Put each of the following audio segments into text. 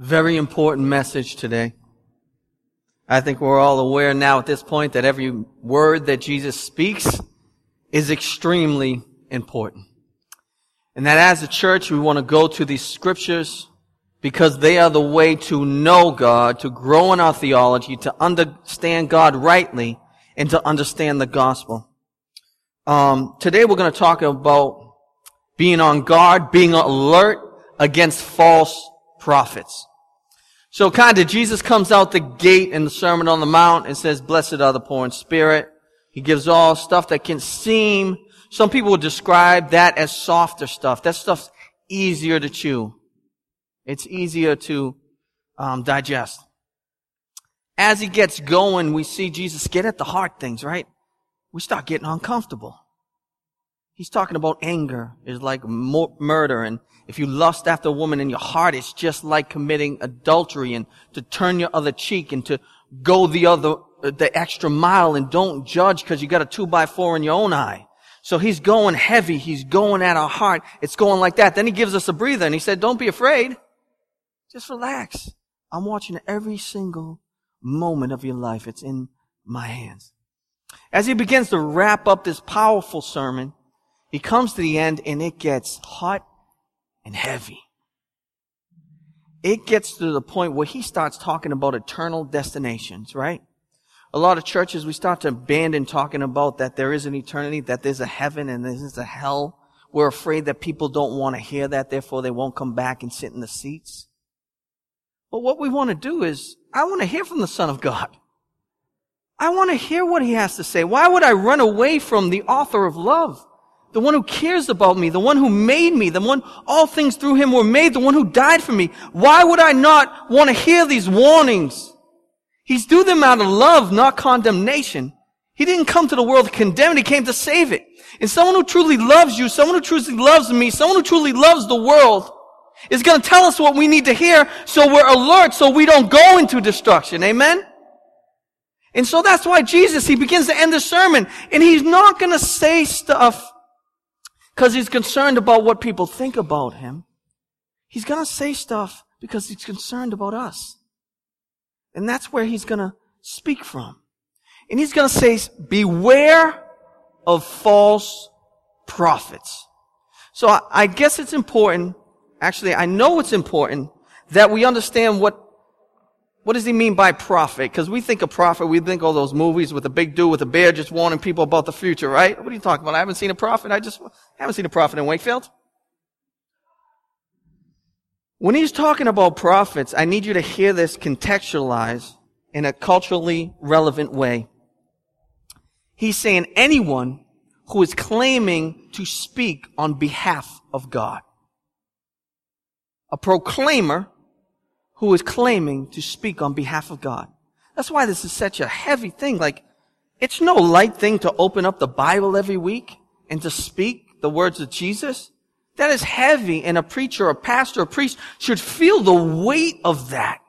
Very important message today. I think we're all aware now at this point that every word that Jesus speaks is extremely important. And that as a church, we want to go to these scriptures because they are the way to know God, to grow in our theology, to understand God rightly, and to understand the gospel. Um, today we're going to talk about being on guard, being alert against false prophets. So kind of Jesus comes out the gate in the Sermon on the Mount and says, blessed are the poor in spirit. He gives all stuff that can seem, some people would describe that as softer stuff. That stuff's easier to chew. It's easier to um, digest. As he gets going, we see Jesus get at the hard things, right? We start getting uncomfortable. He's talking about anger is like murder and if you lust after a woman in your heart, it's just like committing adultery and to turn your other cheek and to go the other, the extra mile and don't judge because you got a two by four in your own eye. So he's going heavy. He's going at our heart. It's going like that. Then he gives us a breather and he said, don't be afraid. Just relax. I'm watching every single moment of your life. It's in my hands. As he begins to wrap up this powerful sermon, he comes to the end and it gets hot and heavy. It gets to the point where he starts talking about eternal destinations, right? A lot of churches, we start to abandon talking about that there is an eternity, that there's a heaven and there's a hell. We're afraid that people don't want to hear that, therefore they won't come back and sit in the seats. But what we want to do is, I want to hear from the Son of God. I want to hear what he has to say. Why would I run away from the author of love? The one who cares about me, the one who made me, the one all things through him were made, the one who died for me. Why would I not want to hear these warnings? He's do them out of love, not condemnation. He didn't come to the world to condemn it, he came to save it. And someone who truly loves you, someone who truly loves me, someone who truly loves the world is going to tell us what we need to hear so we're alert so we don't go into destruction. Amen? And so that's why Jesus, he begins to end the sermon and he's not going to say stuff because he's concerned about what people think about him. He's going to say stuff because he's concerned about us. And that's where he's going to speak from. And he's going to say, beware of false prophets. So I, I guess it's important, actually I know it's important that we understand what what does he mean by prophet? Because we think of prophet, we think all those movies with a big dude with a beard just warning people about the future, right? What are you talking about? I haven't seen a prophet. I just haven't seen a prophet in Wakefield. When he's talking about prophets, I need you to hear this contextualized in a culturally relevant way. He's saying anyone who is claiming to speak on behalf of God. A proclaimer who is claiming to speak on behalf of God. That's why this is such a heavy thing. Like, it's no light thing to open up the Bible every week and to speak the words of Jesus. That is heavy and a preacher, a pastor, a priest should feel the weight of that.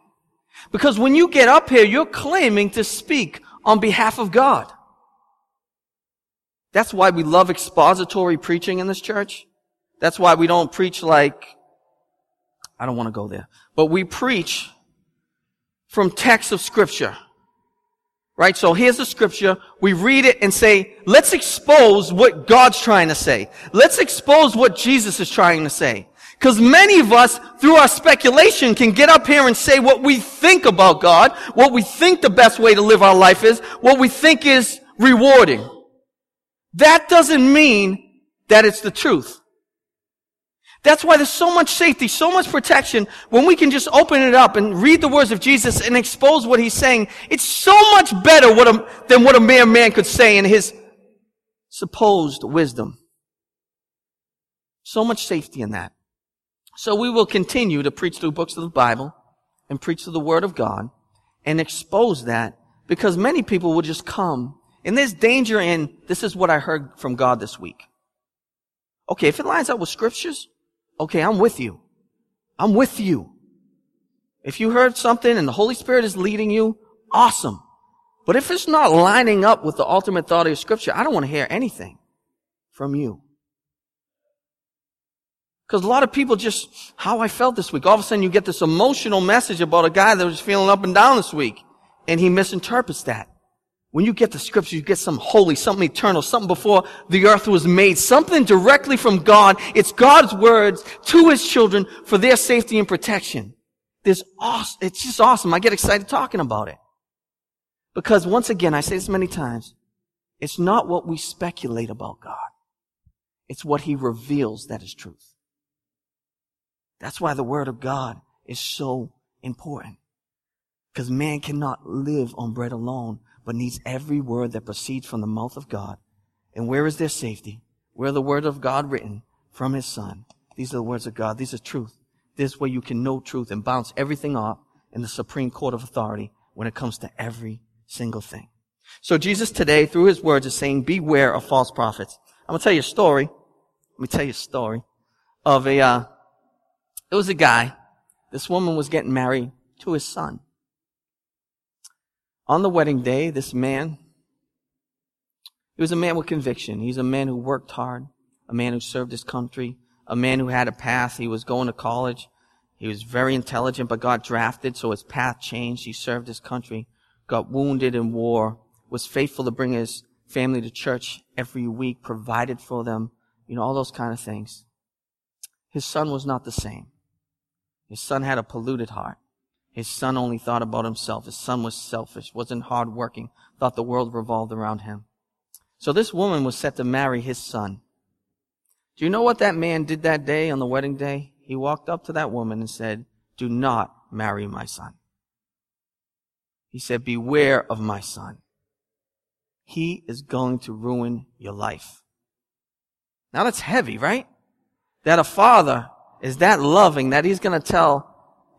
Because when you get up here, you're claiming to speak on behalf of God. That's why we love expository preaching in this church. That's why we don't preach like I don't want to go there. But we preach from texts of scripture. Right? So here's the scripture. We read it and say, let's expose what God's trying to say. Let's expose what Jesus is trying to say. Because many of us, through our speculation, can get up here and say what we think about God, what we think the best way to live our life is, what we think is rewarding. That doesn't mean that it's the truth. That's why there's so much safety, so much protection when we can just open it up and read the words of Jesus and expose what he's saying. It's so much better what a, than what a mere man could say in his supposed wisdom. So much safety in that. So we will continue to preach through books of the Bible and preach through the Word of God and expose that because many people will just come and there's danger in this is what I heard from God this week. Okay, if it lines up with scriptures, okay, I'm with you. I'm with you. If you heard something and the Holy Spirit is leading you, awesome. But if it's not lining up with the ultimate thought of scripture, I don't want to hear anything from you. Because a lot of people just, how I felt this week. All of a sudden you get this emotional message about a guy that was feeling up and down this week. And he misinterprets that. When you get the scripture, you get something holy, something eternal, something before the earth was made, something directly from God. It's God's words to his children for their safety and protection. There's awesome, it's just awesome. I get excited talking about it. Because once again, I say this many times, it's not what we speculate about God. It's what he reveals that is truth. That's why the word of God is so important. Because man cannot live on bread alone, but needs every word that proceeds from the mouth of God. And where is their safety? Where the word of God written from his son? These are the words of God. These are truth. This way you can know truth and bounce everything off in the supreme court of authority when it comes to every single thing. So Jesus today, through his words, is saying, beware of false prophets. I'm going to tell you a story. Let me tell you a story of a, uh, it was a guy. This woman was getting married to his son. On the wedding day, this man, he was a man with conviction. He's a man who worked hard, a man who served his country, a man who had a path. He was going to college. He was very intelligent, but got drafted, so his path changed. He served his country, got wounded in war, was faithful to bring his family to church every week, provided for them, you know, all those kind of things. His son was not the same. His son had a polluted heart. His son only thought about himself. His son was selfish, wasn't hardworking, thought the world revolved around him. So this woman was set to marry his son. Do you know what that man did that day on the wedding day? He walked up to that woman and said, do not marry my son. He said, beware of my son. He is going to ruin your life. Now that's heavy, right? That a father is that loving that he's going to tell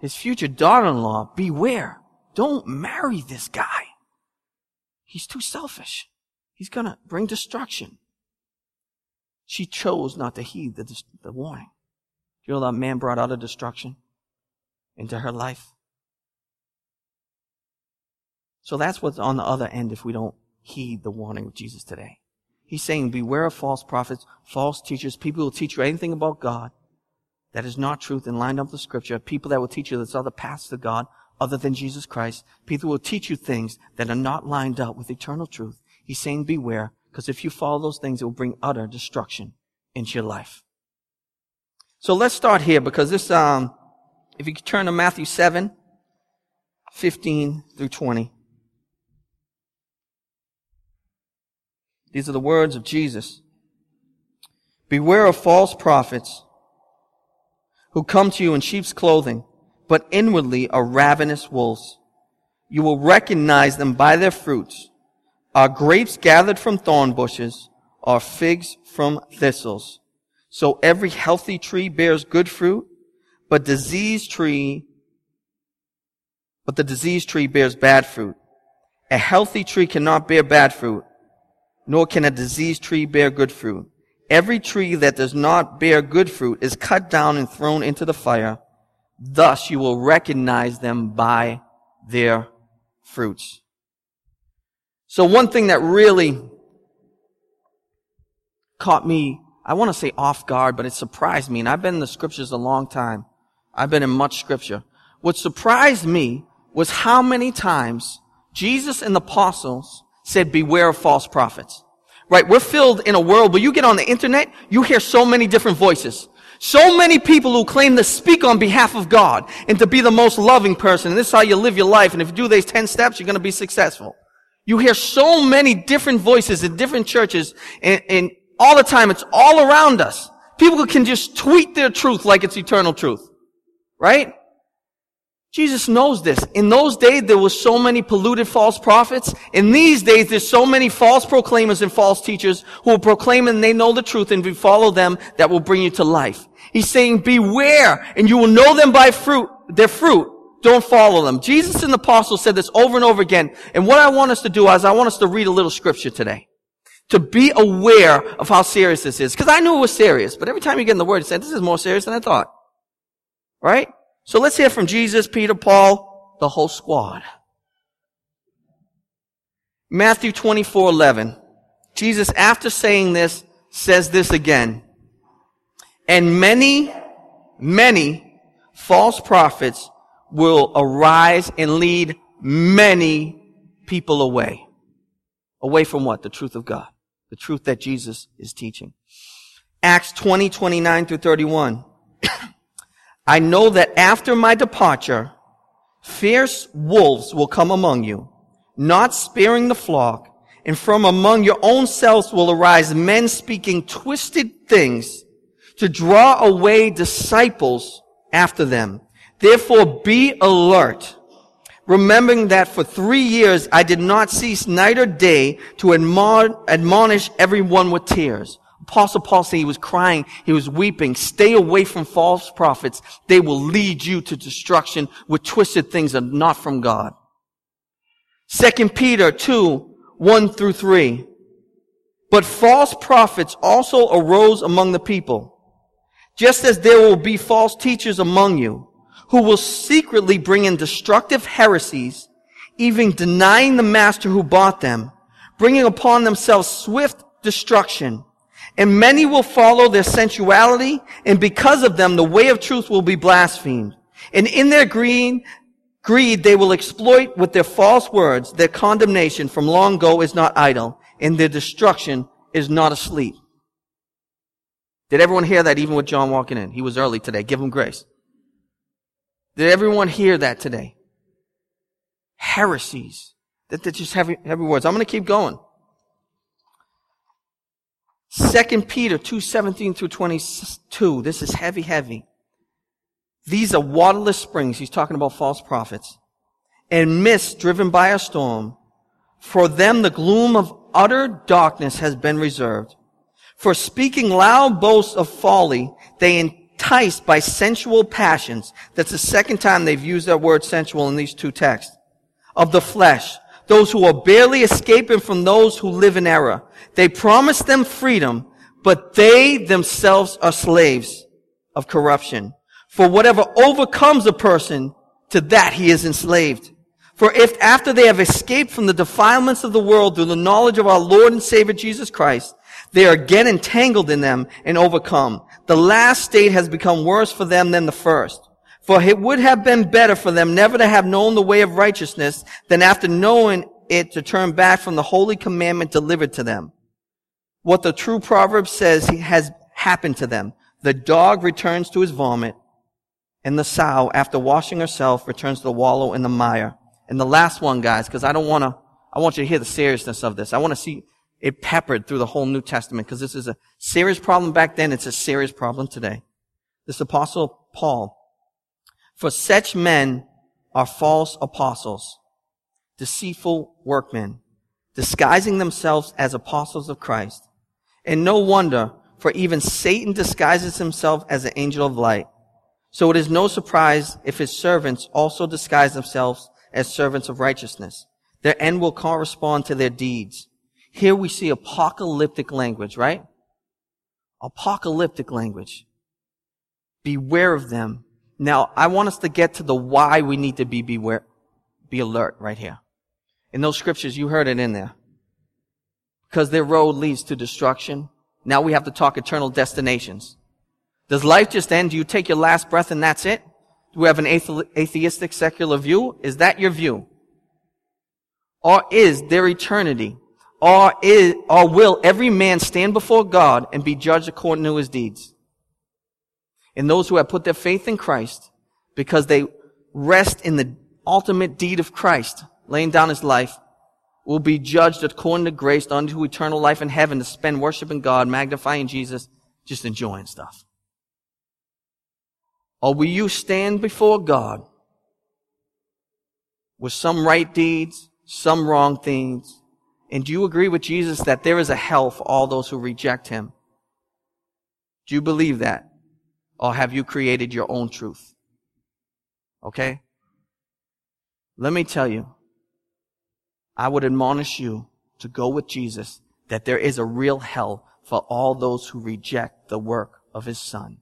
his future daughter-in-law, beware. Don't marry this guy. He's too selfish. He's gonna bring destruction. She chose not to heed the, the warning. You know that man brought utter destruction into her life? So that's what's on the other end if we don't heed the warning of Jesus today. He's saying, beware of false prophets, false teachers, people who teach you anything about God that is not truth and lined up with scripture, people that will teach you there's other paths to God other than Jesus Christ, people will teach you things that are not lined up with eternal truth. He's saying beware, because if you follow those things, it will bring utter destruction into your life. So let's start here because this, um, if you turn to Matthew 7, 15 through 20. These are the words of Jesus. Beware of false prophets who come to you in sheep's clothing, but inwardly are ravenous wolves. You will recognize them by their fruits. Are grapes gathered from thorn bushes? Are figs from thistles? So every healthy tree bears good fruit, but diseased tree, but the diseased tree bears bad fruit. A healthy tree cannot bear bad fruit, nor can a diseased tree bear good fruit. Every tree that does not bear good fruit is cut down and thrown into the fire. Thus you will recognize them by their fruits. So one thing that really caught me, I want to say off guard, but it surprised me, and I've been in the scriptures a long time. I've been in much scripture. What surprised me was how many times Jesus and the apostles said, beware of false prophets. Right? We're filled in a world where you get on the internet, you hear so many different voices. So many people who claim to speak on behalf of God and to be the most loving person. And this is how you live your life. And if you do these 10 steps, you're going to be successful. You hear so many different voices in different churches and, and all the time. It's all around us. People can just tweet their truth like it's eternal truth. Right? Jesus knows this. In those days, there were so many polluted false prophets. In these days, there's so many false proclaimers and false teachers who will proclaim and they know the truth and you follow them, that will bring you to life. He's saying, beware and you will know them by fruit, their fruit. Don't follow them. Jesus and the apostles said this over and over again. And what I want us to do is I want us to read a little scripture today. To be aware of how serious this is. Because I knew it was serious, but every time you get in the word, it said, this is more serious than I thought. Right? So let's hear from Jesus, Peter, Paul, the whole squad. Matthew 24, 11. Jesus, after saying this, says this again. And many many false prophets will arise and lead many people away. Away from what? The truth of God. The truth that Jesus is teaching. Acts 20, 29 through 31. I know that after my departure, fierce wolves will come among you, not sparing the flock, and from among your own selves will arise men speaking twisted things to draw away disciples after them. Therefore be alert, remembering that for three years I did not cease night or day to admonish everyone with tears. Apostle Paul said he was crying, he was weeping. Stay away from false prophets. They will lead you to destruction with twisted things that are not from God. Second Peter 2, 1 through 3. But false prophets also arose among the people, just as there will be false teachers among you, who will secretly bring in destructive heresies, even denying the master who bought them, bringing upon themselves swift destruction. And many will follow their sensuality, and because of them, the way of truth will be blasphemed. And in their greed, greed, they will exploit with their false words their condemnation from long ago is not idle, and their destruction is not asleep. Did everyone hear that even with John walking in? He was early today. Give him grace. Did everyone hear that today? Heresies. That, just heavy, heavy words. I'm going to keep going. Second Peter 2, 17 through 22. This is heavy, heavy. These are waterless springs. He's talking about false prophets. And mist driven by a storm. For them the gloom of utter darkness has been reserved. For speaking loud boasts of folly, they enticed by sensual passions. That's the second time they've used that word sensual in these two texts. Of the flesh those who are barely escaping from those who live in error. They promise them freedom, but they themselves are slaves of corruption. For whatever overcomes a person, to that he is enslaved. For if after they have escaped from the defilements of the world through the knowledge of our Lord and Savior Jesus Christ, they are again entangled in them and overcome. The last state has become worse for them than the first. For it would have been better for them never to have known the way of righteousness than after knowing it to turn back from the holy commandment delivered to them. What the true proverb says has happened to them. The dog returns to his vomit, and the sow, after washing herself, returns to wallow in the mire. And the last one, guys, because I don't want to, I want you to hear the seriousness of this. I want to see it peppered through the whole New Testament, because this is a serious problem back then. It's a serious problem today. This apostle Paul for such men are false apostles, deceitful workmen, disguising themselves as apostles of Christ. And no wonder, for even Satan disguises himself as an angel of light. So it is no surprise if his servants also disguise themselves as servants of righteousness. Their end will correspond to their deeds. Here we see apocalyptic language, right? Apocalyptic language. Beware of them now, I want us to get to the why we need to be beware, be alert right here. In those scriptures, you heard it in there. Because their road leads to destruction. Now we have to talk eternal destinations. Does life just end? Do you take your last breath and that's it? Do we have an atheistic secular view? Is that your view? Or is there eternity? Or is, or will every man stand before God and be judged according to his deeds? And those who have put their faith in Christ because they rest in the ultimate deed of Christ, laying down his life, will be judged according to grace unto eternal life in heaven to spend worshiping God, magnifying Jesus, just enjoying stuff. Or will you stand before God with some right deeds, some wrong things, and do you agree with Jesus that there is a hell for all those who reject him? Do you believe that? Or have you created your own truth? Okay? Let me tell you, I would admonish you to go with Jesus that there is a real hell for all those who reject the work of his son.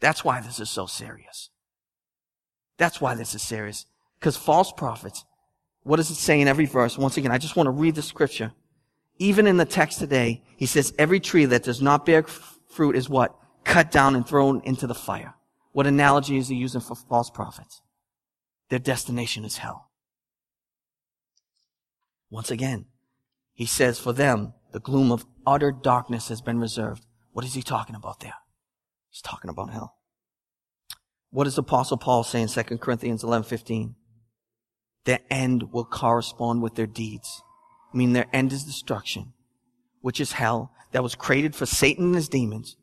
That's why this is so serious. That's why this is serious. Because false prophets, what does it say in every verse? Once again, I just want to read the scripture. Even in the text today, he says every tree that does not bear fruit is what? cut down and thrown into the fire. What analogy is he using for false prophets? Their destination is hell. Once again, he says for them, the gloom of utter darkness has been reserved. What is he talking about there? He's talking about hell. What does Apostle Paul say in 2 Corinthians 11, 15? Their end will correspond with their deeds. I mean, their end is destruction, which is hell, that was created for Satan and his demons.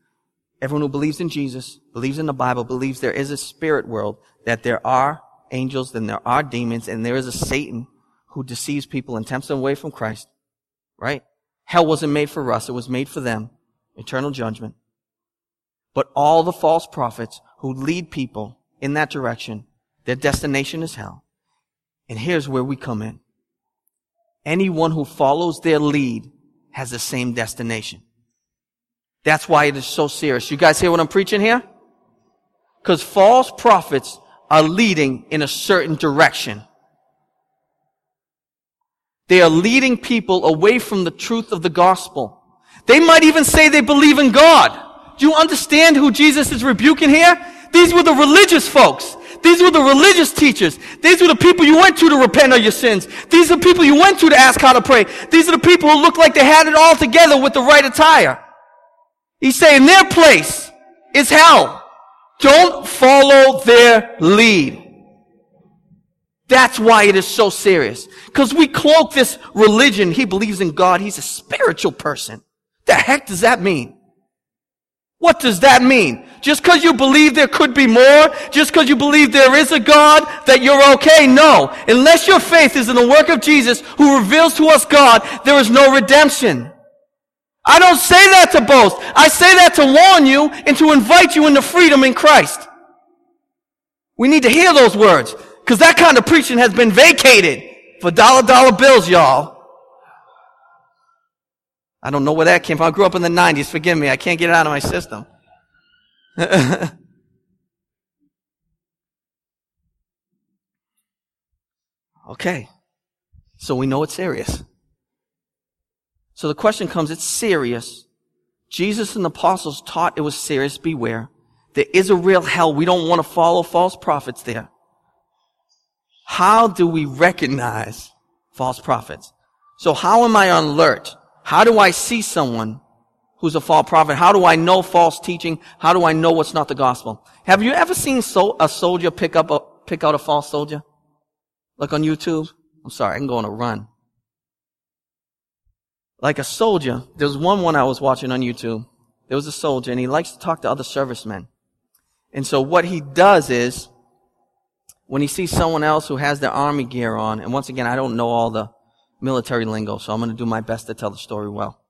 Everyone who believes in Jesus, believes in the Bible, believes there is a spirit world, that there are angels, then there are demons, and there is a Satan who deceives people and tempts them away from Christ. Right? Hell wasn't made for us, it was made for them. Eternal judgment. But all the false prophets who lead people in that direction, their destination is hell. And here's where we come in. Anyone who follows their lead has the same destination. That's why it is so serious. You guys hear what I'm preaching here? Because false prophets are leading in a certain direction. They are leading people away from the truth of the gospel. They might even say they believe in God. Do you understand who Jesus is rebuking here? These were the religious folks. These were the religious teachers. These were the people you went to to repent of your sins. These are the people you went to to ask how to pray. These are the people who looked like they had it all together with the right attire. He's saying their place is hell. Don't follow their lead. That's why it is so serious. Because we cloak this religion. He believes in God. He's a spiritual person. The heck does that mean? What does that mean? Just because you believe there could be more, just because you believe there is a God, that you're okay? No. Unless your faith is in the work of Jesus who reveals to us God, there is no redemption. I don't say that to boast. I say that to warn you and to invite you into freedom in Christ. We need to hear those words because that kind of preaching has been vacated for dollar dollar bills, y'all. I don't know where that came from. I grew up in the 90s. Forgive me. I can't get it out of my system. okay. So we know it's serious. So the question comes, it's serious. Jesus and the apostles taught it was serious. Beware. There is a real hell. We don't want to follow false prophets there. How do we recognize false prophets? So how am I on alert? How do I see someone who's a false prophet? How do I know false teaching? How do I know what's not the gospel? Have you ever seen so, a soldier pick up a, pick out a false soldier? Like on YouTube? I'm sorry, I can go on a run like a soldier. There was one one I was watching on YouTube. There was a soldier and he likes to talk to other servicemen. And so what he does is, when he sees someone else who has their army gear on, and once again, I don't know all the military lingo, so I'm going to do my best to tell the story well.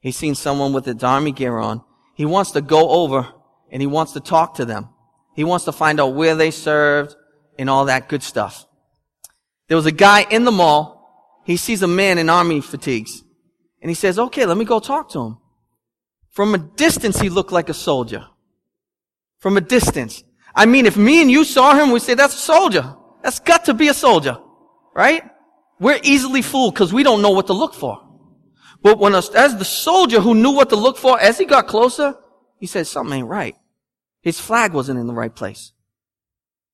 He's seen someone with his army gear on. He wants to go over and he wants to talk to them. He wants to find out where they served and all that good stuff. There was a guy in the mall. He sees a man in army fatigues. And he says, okay, let me go talk to him. From a distance, he looked like a soldier. From a distance. I mean, if me and you saw him, we'd say, that's a soldier. That's got to be a soldier. Right? We're easily fooled because we don't know what to look for. But when, us as the soldier who knew what to look for, as he got closer, he said, something ain't right. His flag wasn't in the right place.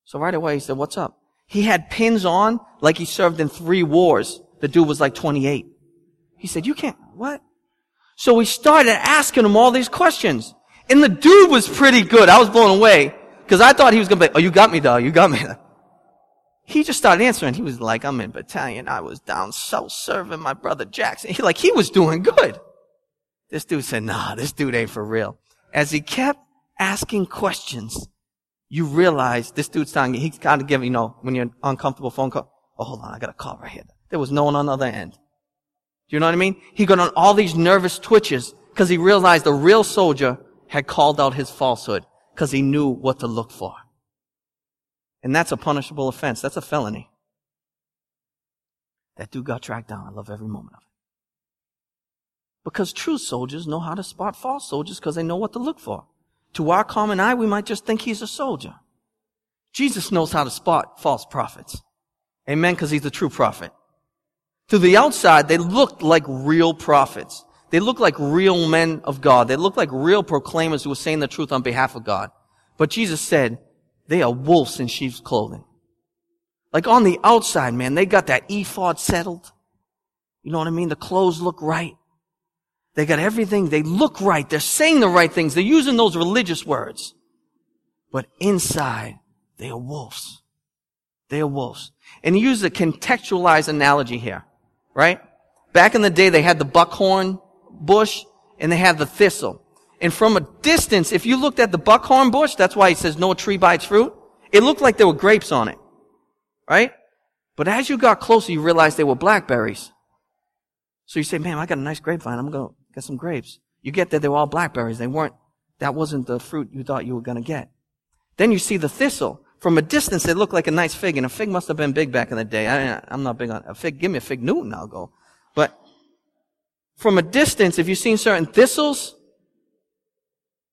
So right away he said, what's up? He had pins on like he served in three wars. The dude was like 28. He said, you can't, what? So we started asking him all these questions. And the dude was pretty good. I was blown away. Cause I thought he was gonna be, oh, you got me, dog. You got me. He just started answering. He was like, I'm in battalion. I was down south serving my brother Jackson. He like, he was doing good. This dude said, nah, this dude ain't for real. As he kept asking questions, you realize this dude's you, he's kind of giving, you know, when you're uncomfortable phone call, oh, hold on, I got a call right here. There was no one on the other end. Do you know what I mean? He got on all these nervous twitches because he realized the real soldier had called out his falsehood because he knew what to look for. And that's a punishable offense. That's a felony. That dude got tracked down. I love every moment of it. Because true soldiers know how to spot false soldiers because they know what to look for. To our common eye, we might just think he's a soldier. Jesus knows how to spot false prophets. Amen, because he's a true prophet. To the outside, they looked like real prophets. They looked like real men of God. They looked like real proclaimers who were saying the truth on behalf of God. But Jesus said, they are wolves in sheep's clothing. Like on the outside, man, they got that ephod settled. You know what I mean? The clothes look right. They got everything. They look right. They're saying the right things. They're using those religious words. But inside, they are wolves. They are wolves. And he used a contextualized analogy here, right? Back in the day, they had the buckthorn bush and they had the thistle. And from a distance, if you looked at the buckthorn bush, that's why he says no tree by its fruit, it looked like there were grapes on it. Right? But as you got closer, you realized they were blackberries. So you say, man, I got a nice grapevine. I'm going to get some grapes. You get there, they were all blackberries. They weren't, that wasn't the fruit you thought you were going to get. Then you see the thistle. From a distance, it looked like a nice fig, and a fig must have been big back in the day. I, am not big on a fig. Give me a fig Newton, I'll go. But from a distance, if you've seen certain thistles,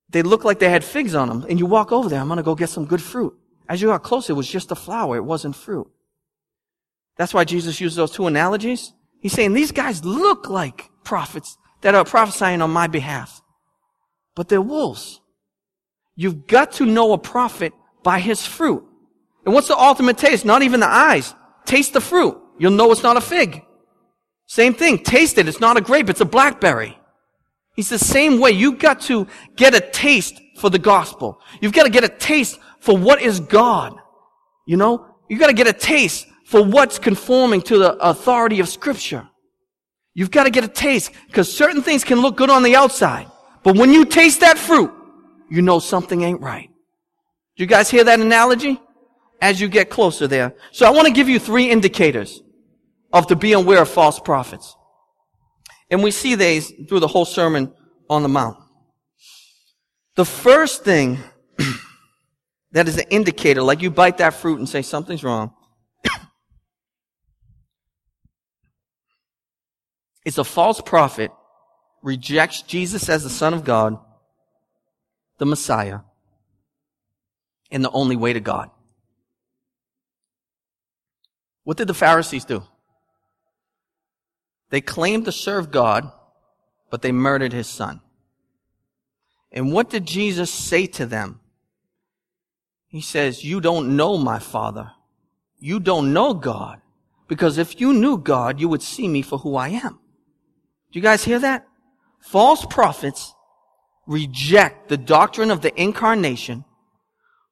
they look like they had figs on them. And you walk over there, I'm going to go get some good fruit. As you got closer, it was just a flower. It wasn't fruit. That's why Jesus used those two analogies. He's saying these guys look like prophets that are prophesying on my behalf, but they're wolves. You've got to know a prophet by his fruit. And what's the ultimate taste? Not even the eyes. Taste the fruit. You'll know it's not a fig. Same thing. Taste it. It's not a grape. It's a blackberry. He's the same way. You've got to get a taste for the gospel. You've got to get a taste for what is God. You know, you've got to get a taste for what's conforming to the authority of scripture. You've got to get a taste because certain things can look good on the outside. But when you taste that fruit, you know something ain't right. Do you guys hear that analogy? As you get closer there. So I want to give you three indicators of to be aware of false prophets. And we see these through the whole Sermon on the Mount. The first thing that is an indicator, like you bite that fruit and say something's wrong, is a false prophet rejects Jesus as the Son of God, the Messiah, and the only way to God. What did the Pharisees do? They claimed to serve God, but they murdered his son. And what did Jesus say to them? He says, You don't know my Father. You don't know God. Because if you knew God, you would see me for who I am. Do you guys hear that? False prophets reject the doctrine of the incarnation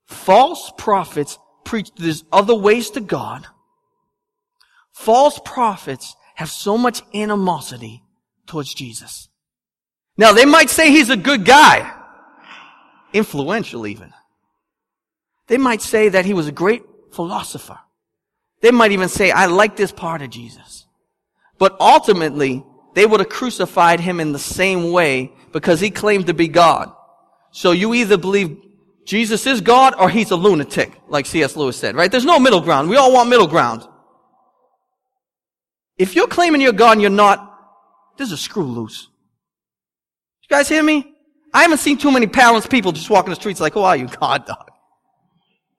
False prophets preach there's other ways to God. False prophets have so much animosity towards Jesus. Now they might say he's a good guy. Influential even. They might say that he was a great philosopher. They might even say, I like this part of Jesus. But ultimately, they would have crucified him in the same way because he claimed to be God. So you either believe Jesus is God or he's a lunatic, like C.S. Lewis said, right? There's no middle ground. We all want middle ground. If you're claiming you're God and you're not, there's a screw loose. You guys hear me? I haven't seen too many balanced people just walking the streets like, who are you? God, dog.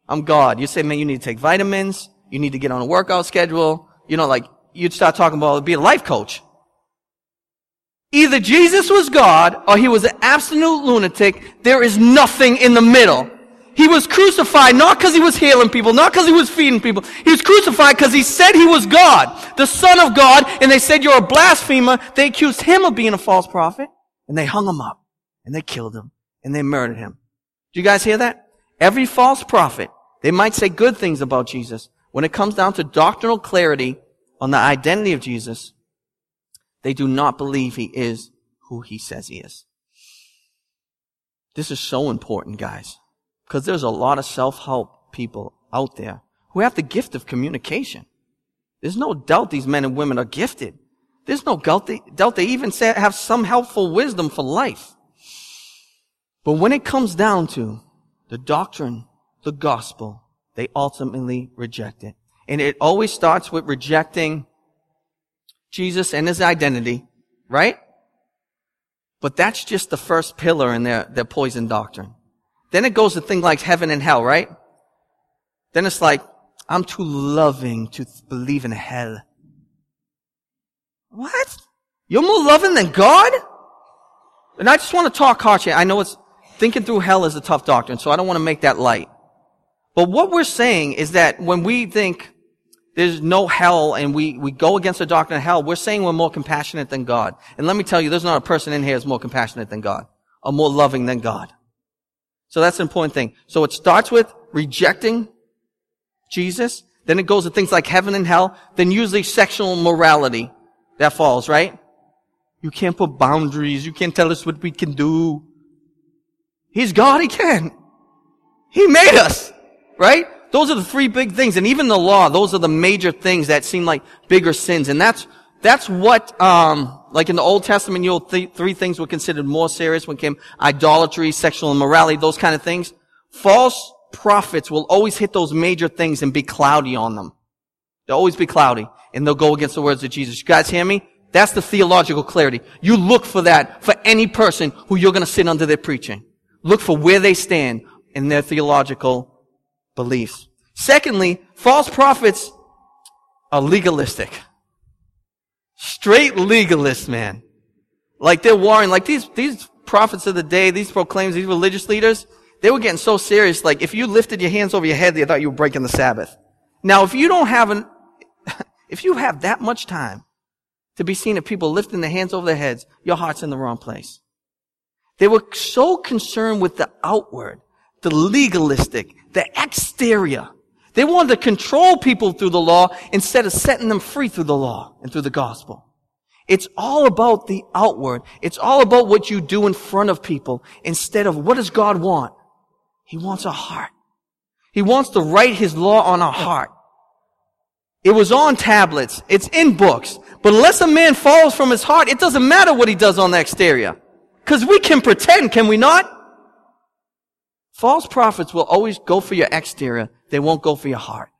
I'm God. You say, man, you need to take vitamins. You need to get on a workout schedule. You know, like, you'd start talking about be a life coach. Either Jesus was God or he was an absolute lunatic. There is nothing in the middle. He was crucified not because he was healing people, not because he was feeding people. He was crucified because he said he was God, the Son of God, and they said you're a blasphemer. They accused him of being a false prophet, and they hung him up, and they killed him, and they murdered him. Do you guys hear that? Every false prophet, they might say good things about Jesus. When it comes down to doctrinal clarity on the identity of Jesus, they do not believe he is who he says he is. This is so important, guys, because there's a lot of self-help people out there who have the gift of communication. There's no doubt these men and women are gifted. There's no doubt they, even say, have some helpful wisdom for life. But when it comes down to the doctrine, the gospel, they ultimately reject it. And it always starts with rejecting Jesus and his identity, right? But that's just the first pillar in their, their poison doctrine. Then it goes to things like heaven and hell, right? Then it's like, I'm too loving to believe in hell. What? You're more loving than God? And I just want to talk harshly. I know it's, thinking through hell is a tough doctrine, so I don't want to make that light. But what we're saying is that when we think there's no hell and we, we go against the doctrine of hell, we're saying we're more compassionate than God. And let me tell you, there's not a person in here that's more compassionate than God or more loving than God. So that's an important thing. So it starts with rejecting Jesus. Then it goes to things like heaven and hell. Then usually sexual morality that falls, right? You can't put boundaries. You can't tell us what we can do. He's God. He can. He made us, right? Those are the three big things. And even the law, those are the major things that seem like bigger sins. And that's, that's what, um, like in the Old Testament, you th- three things were considered more serious when it came idolatry, sexual immorality, those kind of things. False prophets will always hit those major things and be cloudy on them. They'll always be cloudy and they'll go against the words of Jesus. You guys hear me? That's the theological clarity. You look for that for any person who you're going to sit under their preaching. Look for where they stand in their theological beliefs. Secondly, false prophets are legalistic. Straight legalists, man. Like they're warring, like these, these prophets of the day, these proclaims, these religious leaders, they were getting so serious, like if you lifted your hands over your head, they thought you were breaking the Sabbath. Now, if you don't have an, if you have that much time to be seen of people lifting their hands over their heads, your heart's in the wrong place. They were so concerned with the outward, the legalistic, the exterior. They wanted to control people through the law instead of setting them free through the law and through the gospel. It's all about the outward. It's all about what you do in front of people instead of what does God want? He wants a heart. He wants to write His law on our heart. It was on tablets. It's in books. But unless a man falls from his heart, it doesn't matter what he does on the exterior. Cause we can pretend, can we not? False prophets will always go for your exterior. They won't go for your heart.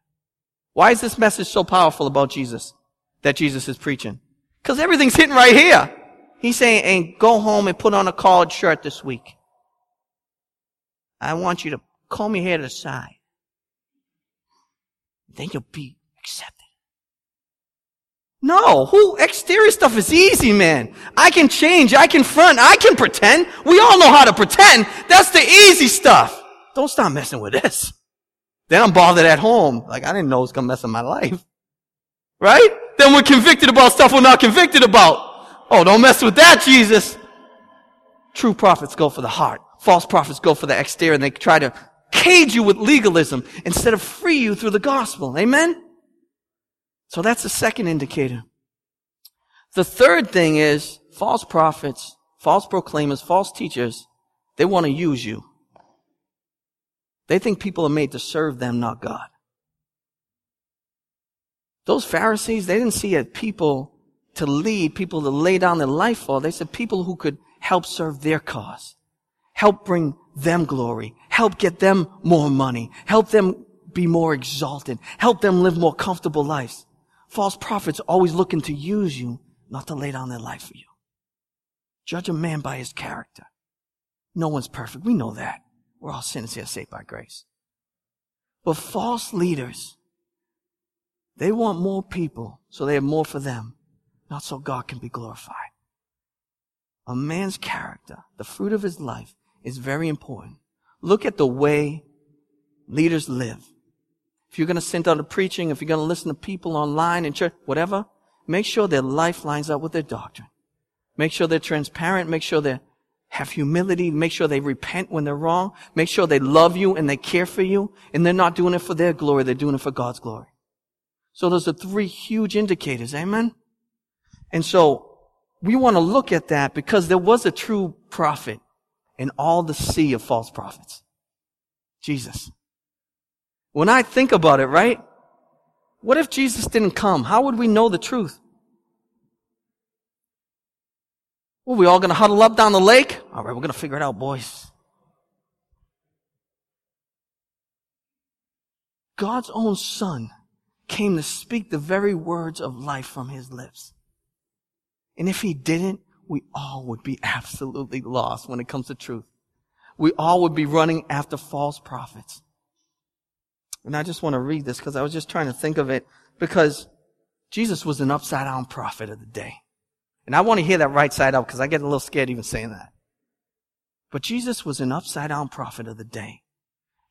Why is this message so powerful about Jesus that Jesus is preaching? Because everything's hitting right here. He's saying, and go home and put on a collared shirt this week. I want you to comb your hair to the side. Then you'll be accepted. No, who exterior stuff is easy, man. I can change, I can front, I can pretend. We all know how to pretend. That's the easy stuff. Don't stop messing with this. Then I'm bothered at home. Like I didn't know it was gonna mess up my life. Right? Then we're convicted about stuff we're not convicted about. Oh, don't mess with that, Jesus. True prophets go for the heart. False prophets go for the exterior and they try to cage you with legalism instead of free you through the gospel. Amen? So that's the second indicator. The third thing is false prophets, false proclaimers, false teachers, they want to use you. They think people are made to serve them, not God. Those Pharisees, they didn't see it people to lead, people to lay down their life for. They said people who could help serve their cause, help bring them glory, help get them more money, help them be more exalted, help them live more comfortable lives. False prophets always looking to use you, not to lay down their life for you. Judge a man by his character. No one's perfect. We know that. We're all sinners here saved by grace. But false leaders, they want more people so they have more for them, not so God can be glorified. A man's character, the fruit of his life, is very important. Look at the way leaders live. If you're going to send out a preaching, if you're going to listen to people online and church, whatever, make sure their life lines up with their doctrine. Make sure they're transparent. Make sure they have humility. Make sure they repent when they're wrong. Make sure they love you and they care for you. And they're not doing it for their glory. They're doing it for God's glory. So those are three huge indicators. Amen. And so we want to look at that because there was a true prophet in all the sea of false prophets. Jesus. When I think about it, right? What if Jesus didn't come? How would we know the truth? Well, we all to huddle up down the lake? All right, we're to figure it out, boys. God's own son came to speak the very words of life from his lips. And if he didn't, we all would be absolutely lost when it comes to truth. We all would be running after false prophets. And I just want to read this because I was just trying to think of it because Jesus was an upside down prophet of the day. And I want to hear that right side up because I get a little scared even saying that. But Jesus was an upside down prophet of the day.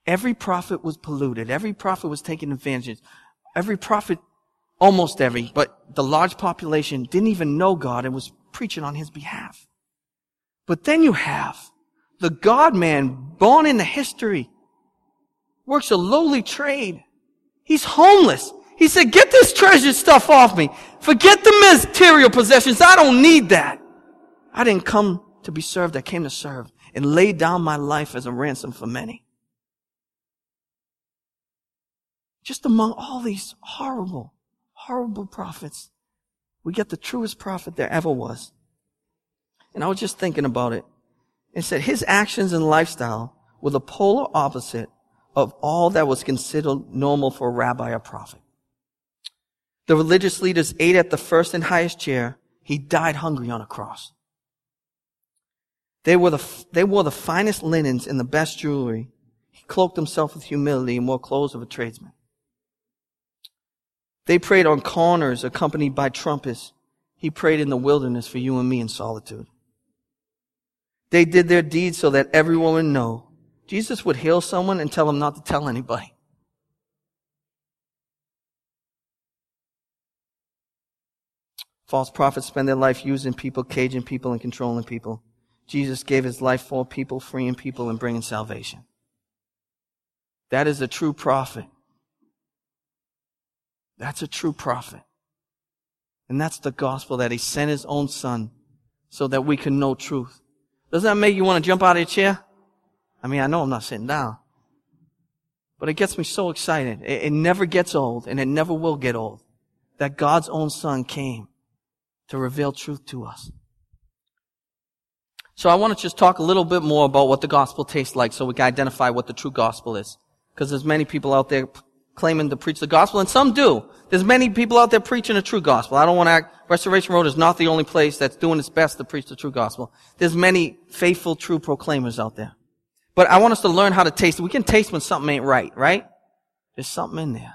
Every prophet was polluted. Every prophet was taking advantage. Every prophet, almost every, but the large population didn't even know God and was preaching on his behalf. But then you have the God man born into history, works a lowly trade. He's homeless. He said, get this treasure stuff off me. Forget the material possessions. I don't need that. I didn't come to be served. I came to serve and lay down my life as a ransom for many. Just among all these horrible, horrible prophets, we get the truest prophet there ever was. And I was just thinking about it. It said his actions and lifestyle were the polar opposite of all that was considered normal for a rabbi or prophet. The religious leaders ate at the first and highest chair. He died hungry on a cross. They were the, they wore the finest linens and the best jewelry. He cloaked himself with humility and wore clothes of a tradesman. They prayed on corners accompanied by trumpets. He prayed in the wilderness for you and me in solitude. They did their deeds so that everyone would know. Jesus would heal someone and tell them not to tell anybody. False prophets spend their life using people, caging people, and controlling people. Jesus gave his life for people, freeing people, and bringing salvation. That is a true prophet. That's a true prophet. And that's the gospel that he sent his own son so that we can know truth. Doesn't that make you want to jump out of your chair? I mean, I know I'm not sitting down. But it gets me so excited. It, it never gets old and it never will get old that God's own son came to reveal truth to us. So I want to just talk a little bit more about what the gospel tastes like so we can identify what the true gospel is. Because there's many people out there claiming to preach the gospel, and some do. There's many people out there preaching a true gospel. I don't want to act, Restoration Road is not the only place that's doing its best to preach the true gospel. There's many faithful, true proclaimers out there. But I want us to learn how to taste. We can taste when something ain't right, right? There's something in there.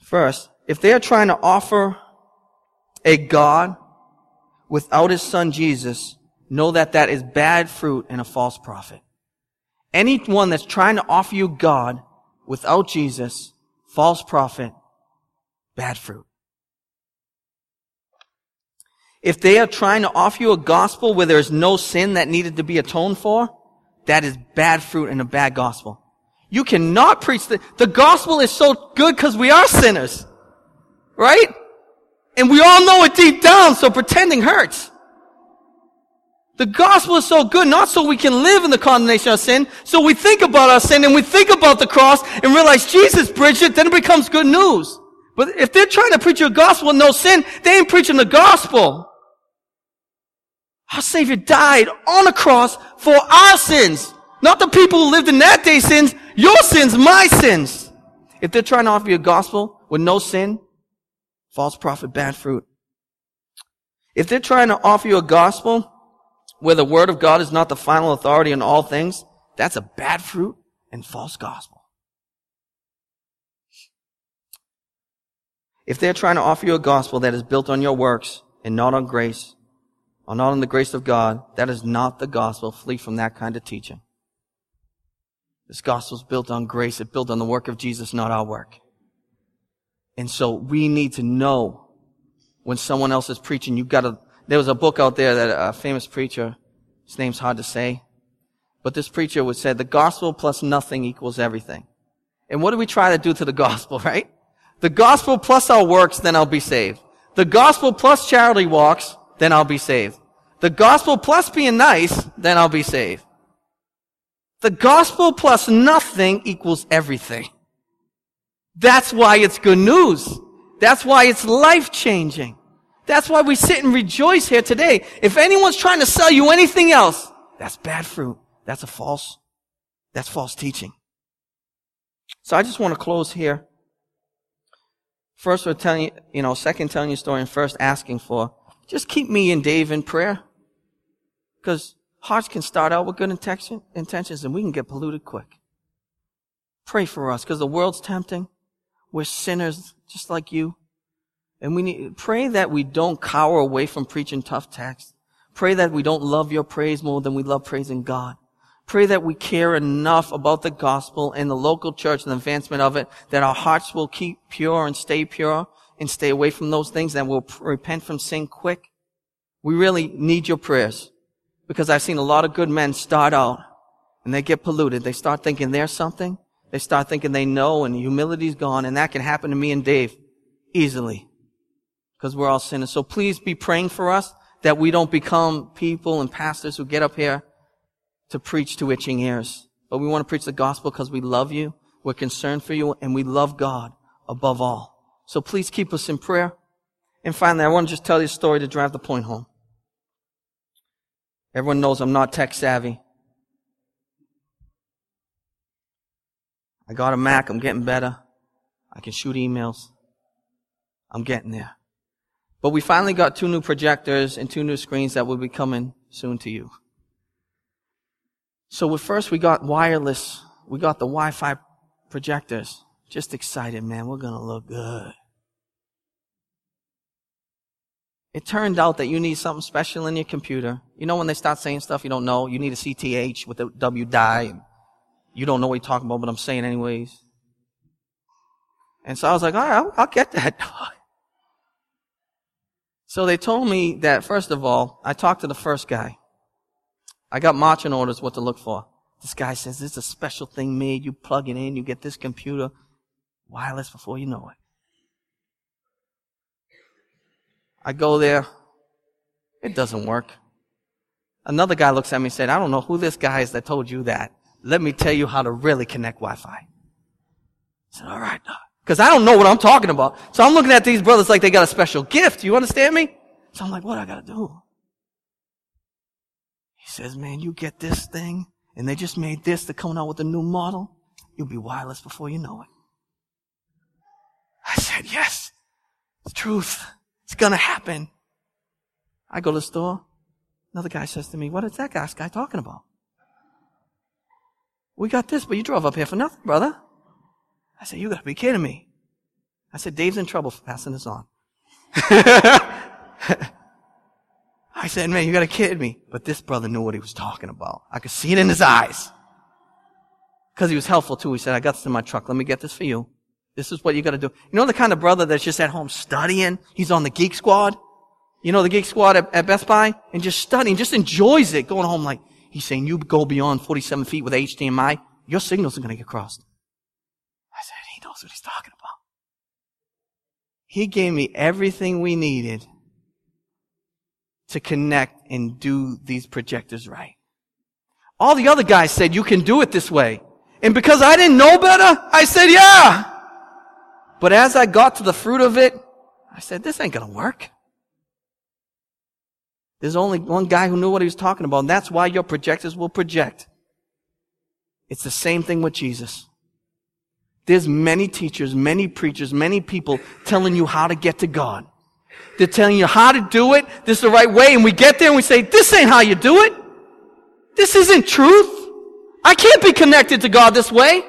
First, if they're trying to offer a God without his son Jesus, know that that is bad fruit and a false prophet. Anyone that's trying to offer you God without Jesus, false prophet, bad fruit. If they are trying to offer you a gospel where there is no sin that needed to be atoned for, that is bad fruit and a bad gospel. You cannot preach the, the gospel is so good because we are sinners. Right? And we all know it deep down, so pretending hurts. The gospel is so good, not so we can live in the condemnation of sin, so we think about our sin and we think about the cross and realize Jesus bridged it, then it becomes good news. But if they're trying to preach a gospel with no sin, they ain't preaching the gospel. Our Savior died on the cross for our sins. Not the people who lived in that day sins, your sins, my sins. If they're trying to offer you a gospel with no sin, false prophet, bad fruit. If they're trying to offer you a gospel where the word of God is not the final authority in all things, that's a bad fruit and false gospel. If they're trying to offer you a gospel that is built on your works and not on grace, or not on the grace of God, that is not the gospel. Flee from that kind of teaching. This gospel is built on grace. It's built on the work of Jesus, not our work. And so we need to know when someone else is preaching, you've got to there was a book out there that a famous preacher, his name's hard to say, but this preacher would say the gospel plus nothing equals everything. And what do we try to do to the gospel, right? The gospel plus our works, then I'll be saved. The gospel plus charity walks, then I'll be saved. The gospel plus being nice, then I'll be saved. The gospel plus nothing equals everything. That's why it's good news. That's why it's life changing. That's why we sit and rejoice here today. If anyone's trying to sell you anything else, that's bad fruit. That's a false, that's false teaching. So I just want to close here. First, we're telling you, you know, second, telling you story, and first asking for, just keep me and Dave in prayer. Because hearts can start out with good intention, intentions and we can get polluted quick. Pray for us because the world's tempting. We're sinners just like you. And we need, pray that we don't cower away from preaching tough texts. Pray that we don't love your praise more than we love praising God. Pray that we care enough about the gospel and the local church and the advancement of it that our hearts will keep pure and stay pure and stay away from those things and we'll repent from sin quick. We really need your prayers because I've seen a lot of good men start out and they get polluted. They start thinking they're something. They start thinking they know and humility's gone and that can happen to me and Dave easily because we're all sinners. So please be praying for us that we don't become people and pastors who get up here to preach to itching ears. But we want to preach the gospel because we love you, we're concerned for you, and we love God above all. So please keep us in prayer. And finally, I want to just tell you a story to drive the point home. Everyone knows I'm not tech savvy. I got a Mac. I'm getting better. I can shoot emails. I'm getting there. But we finally got two new projectors and two new screens that will be coming soon to you. So first we got wireless, we got the Wi-Fi projectors. Just excited, man. We're gonna look good. It turned out that you need something special in your computer. You know when they start saying stuff you don't know, you need a CTH with a W die. You don't know what you're talking about, but I'm saying anyways. And so I was like, all right, I'll, I'll get that. so they told me that, first of all, I talked to the first guy. I got marching orders what to look for. This guy says, this is a special thing made. You plug it in, you get this computer wireless before you know it. I go there. It doesn't work. Another guy looks at me and said, I don't know who this guy is that told you that. Let me tell you how to really connect Wi-Fi. I said, all right, because I don't know what I'm talking about. So I'm looking at these brothers like they got a special gift. You understand me? So I'm like, what I got to do? He says, man, you get this thing, and they just made this. They're coming out with a new model. You'll be wireless before you know it. I said, yes, it's truth. It's gonna happen. I go to the store. Another guy says to me, what is that guy talking about? We got this, but you drove up here for nothing, brother. I said, you gotta be kidding me. I said, Dave's in trouble for passing this on. I said, man, you gotta kid me. But this brother knew what he was talking about. I could see it in his eyes. Cause he was helpful too. He said, I got this in my truck. Let me get this for you. This is what you gotta do. You know the kind of brother that's just at home studying? He's on the geek squad. You know the geek squad at, at Best Buy? And just studying, just enjoys it. Going home like, he's saying, you go beyond 47 feet with HDMI, your signals are gonna get crossed. I said, he knows what he's talking about. He gave me everything we needed to connect and do these projectors right. All the other guys said, you can do it this way. And because I didn't know better, I said, yeah. But as I got to the fruit of it, I said, this ain't gonna work. There's only one guy who knew what he was talking about, and that's why your projectors will project. It's the same thing with Jesus. There's many teachers, many preachers, many people telling you how to get to God. They're telling you how to do it. This is the right way. And we get there and we say, this ain't how you do it. This isn't truth. I can't be connected to God this way.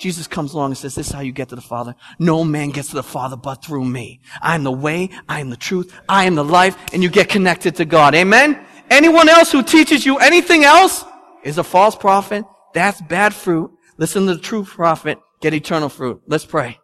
Jesus comes along and says, this is how you get to the Father. No man gets to the Father but through me. I am the way. I am the truth. I am the life. And you get connected to God. Amen? Anyone else who teaches you anything else is a false prophet. That's bad fruit. Listen to the true prophet. Get eternal fruit. Let's pray.